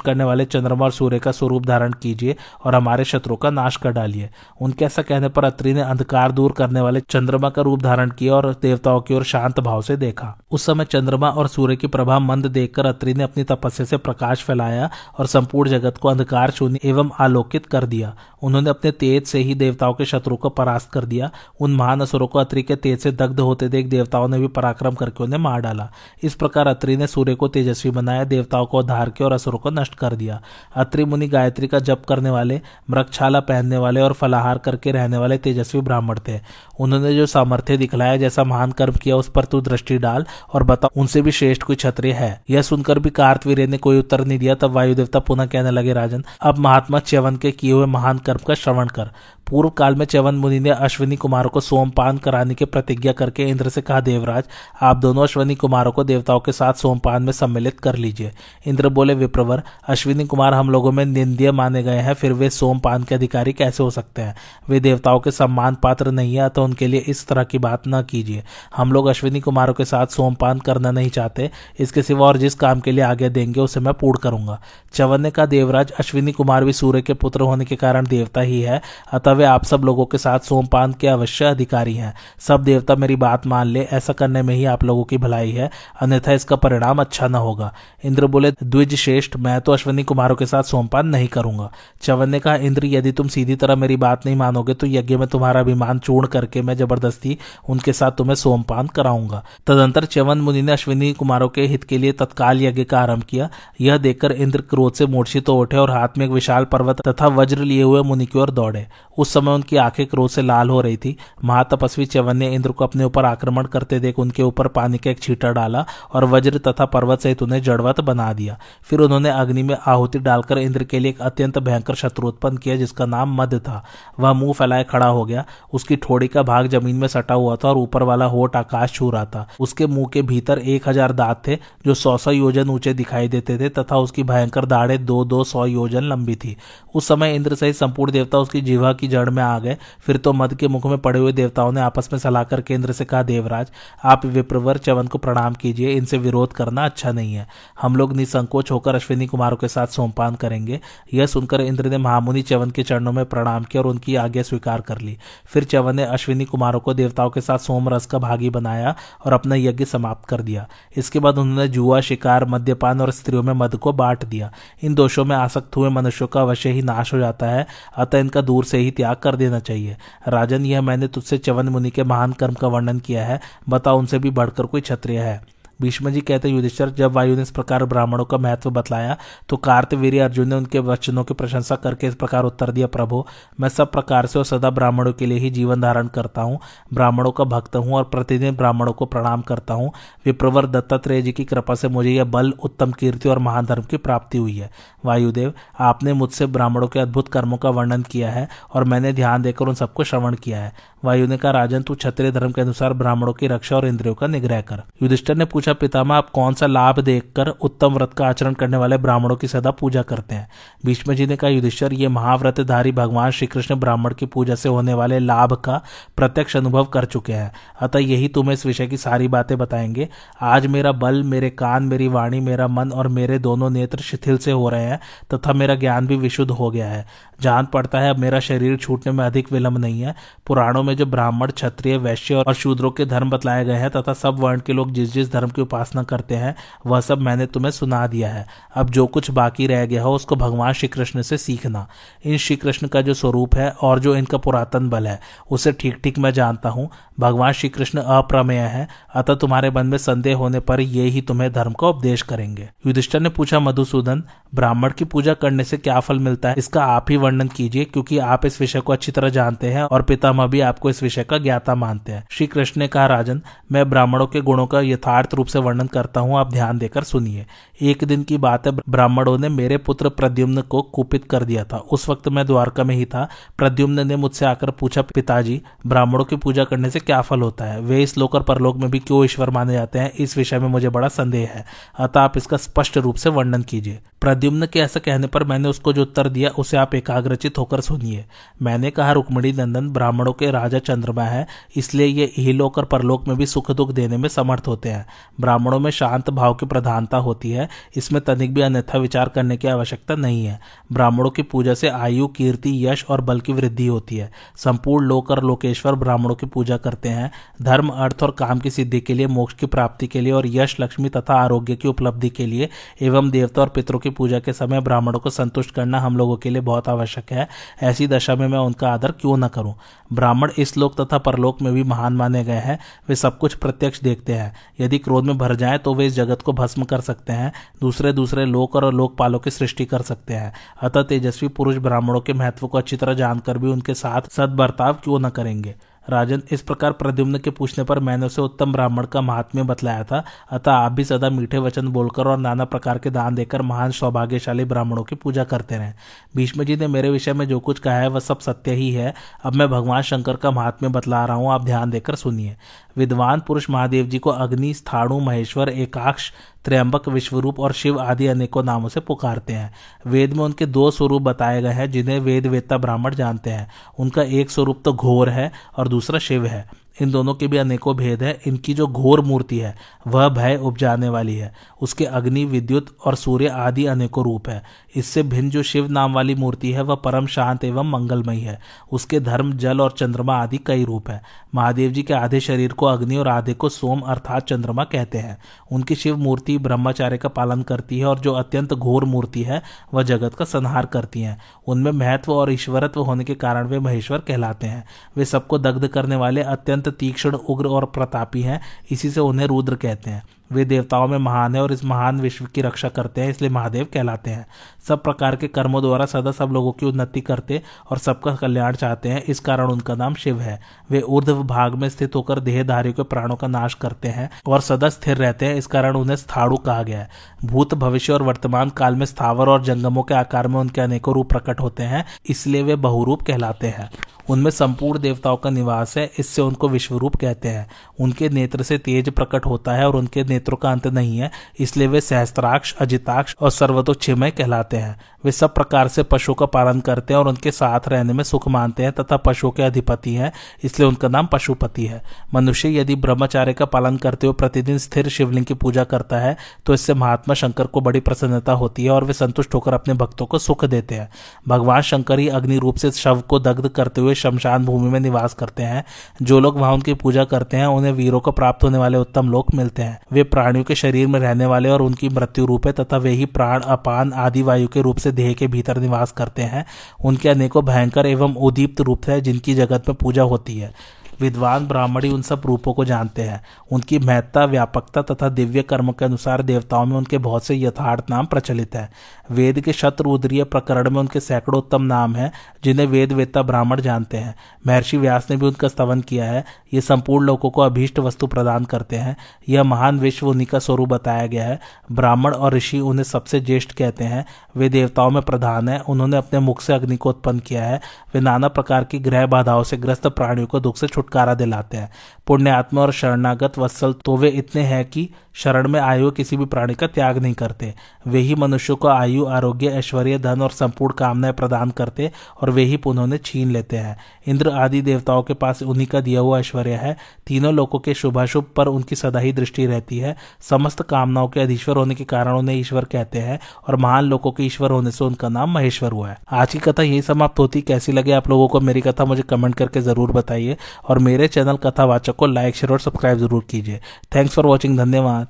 करने वाले चंद्रमा और सूर्य का स्वरूप धारण कीजिए और हमारे शत्रु का नाश कर डालिए। उनके ऐसा कहने पर अत्रि ने अंधकार दूर करने वाले चंद्रमा का रूप धारण किया और देवताओं की ओर शांत भाव से देखा। उस समय चंद्रमा और सूर्य की प्रभा मंद देखकर अत्रि ने अपनी तपस्या से प्रकाश फैलाया और संपूर्ण जगत को अंधकार शून्य एवं आलोकित कर दिया। उन्होंने अपने तेज से ही देवताओं के शत्रु को परास्त कर दिया। उन महान असुरों को अत्रि के तेज से दग्ध होते देख देवताओं ने भी पराक्रम करके उन्हें मार डाला। इस प्रकार अत्रि ने सूर्य को तेजस्वी बनाया, देवताओं को धार के और असुरों को नष्ट कर दिया। अत्रि मुनि गायत्री का जप करने वाले मृक्षाला पहनने वाले और फलाहार करके रहने वाले तेजस्वी ब्राह्मण थे। उन्होंने जो सामर्थ्य दिखलाया, जैसा महान कर्म किया, उस पर तू दृष्टि डाल और बता, उनसे भी श्रेष्ठ कोई क्षत्रिय है। यह सुनकर भी कार्तवीर ने कोई उत्तर नहीं दिया, तब वायु देवता पुनः कहने लगे, राजन, अब महात्मा च्यवन के किए हुए महान कर्म का श्रवण कर। पूर्व काल में च्यवन मुनि ने अश्विनी कुमारों को सोमपान कराने की प्रतिज्ञा करके इंद्र से कहा, देवराज, आप दोनों अश्विनी कुमारों को देवताओं के साथ सोमपान में सम्मिलित कर लीजिए। इंद्र बोले, विप्रवर, अश्विनी कुमार हम लोगों में निंदीय माने गए हैं, फिर वे सोमपान के अधिकारी कैसे हो सकते हैं? वे देवताओं के सम्मान पात्र नहीं है तो उनके लिए इस तरह की बात न कीजिए। हम लोग अश्विनी कुमारों के साथ सोमपान करना नहीं चाहते। इसके सिवा और जिस काम के लिए आगे देंगे, उसे मैं पूर्ण करूँगा। चवन ने कहा, देवराज, अश्विनी कुमार भी सूर्य के पुत्र होने के कारण देवता ही है, अतः वे आप सब लोगों के साथ सोमपान के अवश्य अधिकारी हैं। सब देवता मेरी बात मान ले, ऐसा करने में ही आप लोगों की भलाई है, अन्यथा इसका परिणाम अच्छा न होगा। इंद्र बोले द्विज श्रेष्ठ मैं तो अश्विनी कुमारों के साथ सोमपान नहीं करूँगा। चवन ने कहा, इंद्र, यदि तुम सीधी तरह मेरी बात नहीं मानोगे तो यज्ञ में तुम्हारा अभिमान चूर्ण करके मैं ज़बरदस्ती उनके साथ तुम्हें सोमपान कराऊँगा। तदंतर च्यवन मुनि ने अश्विनी कुमारों के हित के लिए तत्काल यज्ञ का आरंभ किया। यह देखकर इंद्र क्रोध से मूर्छित तो उठे और हाथ में एक विशाल पर्वत तथा वज्र लिए हुए मुनि की ओर दौड़े। उस समय उनकी आँखें क्रोध से लाल हो रही थी। महातपस्वी च्यवन ने इंद्र को अपने ऊपर आक्रमण करते देख उनके ऊपर पानी का एक छीटा डाला और वज्र तथा पर्वत सहित उन्हें जड़वत बना दिया। फिर उन्होंने अग्नि में आहुति डालकर इंद्र के लिए एक अत्यंत भयंकर शत्रु उत्पन्न किया, जिसका नाम मद था। वह मुँह फैलाए खड़ा हो गया। उसकी ठोड़ी का भाग ज़मीन में सटा हुआ था और ऊपर वाला होठ आकाश छू रहा था। उसके मुँह के भीतर एक हज़ार दांत थे, जो सौ सौ योजन ऊँचे दिखाई देते थे तथा उसकी भयंकर दाढ़े दो दो सौ योजन लंबी थी। उस समय इंद्र सहित संपूर्ण देवता उसकी जीवा की जड़ में आ गए फिर तो मद के मुख में पड़े हुए देवताओं ने आपस में सलाह कर केंद्र से कहा, देवराज, आप विप्रवर चवन को प्रणाम कीजिए, इनसे विरोध करना अच्छा नहीं है। हम लोग निसंकोच होकर अश्विनी कुमारों के साथ सोमपान करेंगे। यह सुनकर इंद्र ने महामुनि चवन के चरणों में प्रणाम किया और उनकी आज्ञा स्वीकार कर ली। फिर चवन ने अश्विनी कुमारों को देवताओं के साथ सोम रस का भागी बनाया और अपना यज्ञ समाप्त कर दिया। इसके बाद उन्होंने जुआ, शिकार, मद्यपान और स्त्रियों में मद को बांट दिया। इन दोषों में आसक्त हुए मनुष्यों का अवश्य ही नाश हो जाता है। अतः इनका दूर से ही त्याग कर देना चाहिए। राजन, यह मैंने तुझसे चवन मुनि के महान कर्म का वर्णन किया है। बता, उनसे भी बढ़कर कोई क्षत्रिय है। भीष्म जी कहते, युधिष्ठर, जब वायु ने इस प्रकार ब्राह्मणों का महत्व बतलाया तो कार्तवीर अर्जुन ने उनके वचनों की प्रशंसा करके इस प्रकार उत्तर दिया, प्रभु, मैं सब प्रकार से और सदा ब्राह्मणों के लिए ही जीवन धारण करता हूँ, ब्राह्मणों का भक्त हूँ और प्रतिदिन ब्राह्मणों को प्रणाम करता हूँ। विप्रवर दत्तात्रेय जी की कृपा से मुझे यह बल, उत्तम कीर्ति और महान धर्म की प्राप्ति हुई है। वायुदेव, आपने मुझसे ब्राह्मणों के अद्भुत कर्मों का वर्णन किया है और मैंने ध्यान देकर उन सबको श्रवण किया है। वायु ने कहा राजन, तू क्षत्रिय धर्म के अनुसार ब्राह्मणों की रक्षा और इंद्रियों का निग्रह कर। युधिष्ठर ने पूछा पितामा आप कौन सा लाभ देखकर उत्तम व्रत का आचरण करने वाले ब्राह्मणों की सदा पूजा करते हैं? भीष्म जी ने कहा, युधिष्ठर, ये महाव्रतधारी भगवान श्री कृष्ण ब्राह्मण की पूजा से होने वाले लाभ का प्रत्यक्ष अनुभव कर चुके हैं। अतः यही तुम्हें इस विषय की सारी बातें बताएँगे। आज मेरा बल, मेरे कान, मेरी वाणी, मेरा मन और मेरे दोनों नेत्र शिथिल से हो रहे हैं, तथा मेरा ज्ञान भी विशुद्ध हो गया है। जान पड़ता है, अब मेरा शरीर छूटने में अधिक विलंब नहीं है। पुराणों में जो ब्राह्मण, क्षत्रिय, वैश्य और शूद्रों के धर्म बतलाए गए हैं तथा सब वर्ण के लोग जिस जिस धर्म की उपासना करते हैं, वह सब मैंने तुम्हें सुना दिया है। अब जो कुछ बाकी रह गया हो, उसको भगवान श्री कृष्ण से सीखना। इन श्री कृष्ण का जो स्वरूप है और जो इनका पुरातन बल है, उसे ठीक ठीक मैं जानता हूँ। भगवान श्री कृष्ण अप्रमेय है, अतः तुम्हारे मन में संदेह होने पर ये ही तुम्हें धर्म का उपदेश करेंगे। युधिष्ठर ने पूछा, मधुसूदन, ब्राह्मण की पूजा करने से क्या फल मिलता है? इसका आप ही वर्णन कीजिए, क्योंकि आप इस विषय को अच्छी तरह जानते हैं और पितामह भी आपको इस विषय का ज्ञाता मानते हैं। श्री कृष्ण ने कहा, राजन, मैं ब्राह्मणों के गुणों का यथार्थ रूप से वर्णन करता हूँ, आप ध्यान देकर सुनिए। एक दिन की बात है, ब्राह्मणों ने मेरे पुत्र प्रद्युम्न को कुपित कर दिया था। उस वक्त मैं द्वारका में ही था। प्रद्युम्न ने मुझसे आकर पूछा, पिताजी, ब्राह्मणों की पूजा करने से क्या फल होता है? वे इस लोक और परलोक में भी क्यों ईश्वर माने जाते हैं? इस विषय में मुझे बड़ा संदेह है। अतः आप इसका स्पष्ट रूप से वर्णन कीजिए। प्रद्युम्न के ऐसा कहने पर मैंने उसको जो उत्तर दिया, उसे आप एकाग्रचित होकर सुनिए मैंने कहा, रुक्मणी नंदन, ब्राह्मणों के राजा चंद्रमा है, इसलिए ये इहलोक और परलोक में भी सुख दुख देने में समर्थ होते हैं। ब्राह्मणों में शांत भाव की प्रधानता होती है, इसमें तनिक भी अन्यथा विचार करने की आवश्यकता नहीं है। ब्राह्मणों की पूजा से आयु, कीर्ति, यश और बल की वृद्धि होती है। संपूर्ण लोक और लोकेश्वर ब्राह्मणों की पूजा करते हैं। धर्म, अर्थ और काम की सिद्धि के लिए, मोक्ष की प्राप्ति के लिए और यश, लक्ष्मी तथा आरोग्य की उपलब्धि के लिए एवं देवता और पितरों की पूजा के समय ब्राह्मणों को संतुष्ट करना हम लोगों के लिए बहुत आवश्यक है। ऐसी दशा में मैं उनका आदर क्यों न करूँ? ब्राह्मण इस लोक तथा परलोक में भी महान माने गए हैं। वे सब कुछ प्रत्यक्ष देखते हैं। यदि क्रोध में भर जाए तो वे इस जगत को भस्म कर सकते हैं। दूसरे दूसरे लोक और लोकपालों की सृष्टि कर सकते हैं। अतः तेजस्वी पुरुष ब्राह्मणों के महत्व को अच्छी तरह जानकर भी उनके साथ सदबर्ताव क्यों न करेंगे? राजन, इस प्रकार प्रद्युम्न के पूछने पर मैंने उसे उत्तम ब्राह्मण का महात्म्य बतलाया था। अतः आप भी सदा मीठे वचन बोलकर और नाना प्रकार के दान देकर महान, सौभाग्यशाली ब्राह्मणों की पूजा करते रहे। भीष्म जी ने मेरे विषय में जो कुछ कहा है, वह सब सत्य ही है। अब मैं भगवान शंकर का महात्म्य बतला रहा हूँ, आप ध्यान देकर सुनिए। विद्वान पुरुष महादेव जी को अग्नि, स्थाणु, महेश्वर, एकाक्ष त्रयंबक, विश्वरूप और शिव आदि अनेकों नामों से पुकारते हैं। वेद में उनके दो स्वरूप बताए गए हैं, जिन्हें वेद वेत्ता ब्राह्मण जानते हैं। उनका एक स्वरूप तो घोर है और दूसरा शिव है। इन दोनों के भी अनेकों भेद है। इनकी जो घोर मूर्ति है, वह भय उपजाने वाली है। उसके अग्नि, विद्युत और सूर्य आदि अनेकों रूप है। इससे भिन्न जो शिव नाम वाली मूर्ति है, वह परम शांत एवं मंगलमयी है। उसके धर्म, जल और चंद्रमा आदि कई रूप है। महादेव जी के आधे शरीर को अग्नि और आधे को सोम अर्थात चंद्रमा कहते हैं। उनकी शिव मूर्ति ब्रह्मचार्य का पालन करती है और जो अत्यंत घोर मूर्ति है, वह जगत का संहार करती है। उनमें महत्व और ईश्वरत्व होने के कारण वे महेश्वर कहलाते हैं। वे सबको दग्ध करने वाले अत्यंत तीक्ष्ण उग्र और प्रतापी हैं। इसी से उन्हें रुद्र कहते हैं। वे देवताओं में महान है और इस महान विश्व की रक्षा करते हैं, इसलिए महादेव कहलाते हैं। सब प्रकार के कर्मों द्वारा सदा सब लोगों की उन्नति करते और सबका कल्याण चाहते हैं, इस कारण उनका नाम शिव है। वे ऊर्ध्व भाग में स्थित होकर देहधारियों के प्राणों का नाश करते हैं और सदा स्थिर रहते हैं, इस कारण उन्हें स्थाड़ु कहा गया है। भूत भविष्य और वर्तमान काल में स्थावर और जंगमों के आकार में उनके अनेकों रूप प्रकट होते हैं, इसलिए वे बहुरूप कहलाते हैं। उनमें संपूर्ण देवताओं का निवास है, इससे उनको विश्वरूप कहते हैं। उनके नेत्र से तेज प्रकट होता है और उनके नेत्रों का अंत नहीं है, इसलिए वे सहस्त्राक्ष, अजिताक्ष और सर्वतोक्षमय कहलाते हैं। वे सब प्रकार से पशुओं का पालन करते हैं और उनके साथ रहने में सुख मानते हैं तथा पशुओं के अधिपति हैं, इसलिए उनका नाम पशुपति है। मनुष्य यदि ब्रह्मचार्य का पालन करते हुए प्रतिदिन स्थिर शिवलिंग की पूजा करता है तो इससे महात्मा शंकर को बड़ी प्रसन्नता होती है और वे संतुष्ट होकर अपने भक्तों को सुख देते हैं। भगवान शंकर ही अग्नि रूप से शव को दग्ध करते हुए शमशान भूमि में निवास करते हैं। जो लोग वहाँ उनकी पूजा करते हैं, उन्हें वीरों को प्राप्त होने वाले उत्तम लोक मिलते हैं। वे प्राणियों के शरीर में रहने वाले और उनकी मृत्यु रूप है तथा वे ही प्राण, अपान आदि वायु के रूप से देह के भीतर निवास करते हैं। उनके अनेकों भयंकर एवं उदीप्त रूप है जिनकी जगत में पूजा होती है। विद्वान, ब्राह्मणी उन सब रूपों को जानते हैं। उनकी महत्ता, व्यापकता तथा दिव्य कर्म के अनुसार देवताओं में उनके बहुत से यथार्थ नाम प्रचलित है। वेद के शत्रुद्रीय प्रकरण में उनके सैकड़ों उत्तम नाम हैं, जिन्हें वेद वेत्ता ब्राह्मण जानते हैं। महर्षि व्यास ने भी उनका स्तवन किया है। ये संपूर्ण लोगों को अभीष्ट वस्तु प्रदान करते हैं। यह महान विश्व उन्हीं का स्वरूप बताया गया है। ब्राह्मण और ऋषि उन्हें सबसे ज्येष्ठ कहते हैं। वे देवताओं में प्रधान है। उन्होंने अपने मुख से अग्नि को उत्पन्न किया है। वे नाना प्रकार की ग्रह बाधाओं से ग्रस्त प्राणियों को दुख से छुटकारा दिलाते हैं। पुण्य आत्मा और शरणागत वत्सल तो वे इतने हैं कि शरण में आयु किसी भी प्राणी का त्याग नहीं करते। वे ही मनुष्यों को आयु, आरोग्य, ऐश्वर्य, धन और संपूर्ण कामनाएँ प्रदान करते और वे ही पुनः उन्हें छीन लेते हैं। इंद्र आदि देवताओं के पास उन्हीं का दिया हुआ ऐश्वर्य है। तीनों लोगों के शुभाशुभ पर उनकी सदा ही दृष्टि रहती है। समस्त कामनाओं के अधीश्वर होने के कारण उन्हें ईश्वर कहते हैं और महान लोगों के ईश्वर होने से उनका नाम महेश्वर हुआ है। आज की कथा यही समाप्त होती। कैसी लगे आप लोगों को मेरी कथा, मुझे कमेंट करके ज़रूर बताइए और मेरे चैनल कथावाचक को लाइक, शेयर और सब्सक्राइब ज़रूर कीजिए। थैंक्स फॉर वॉचिंग, धन्यवाद।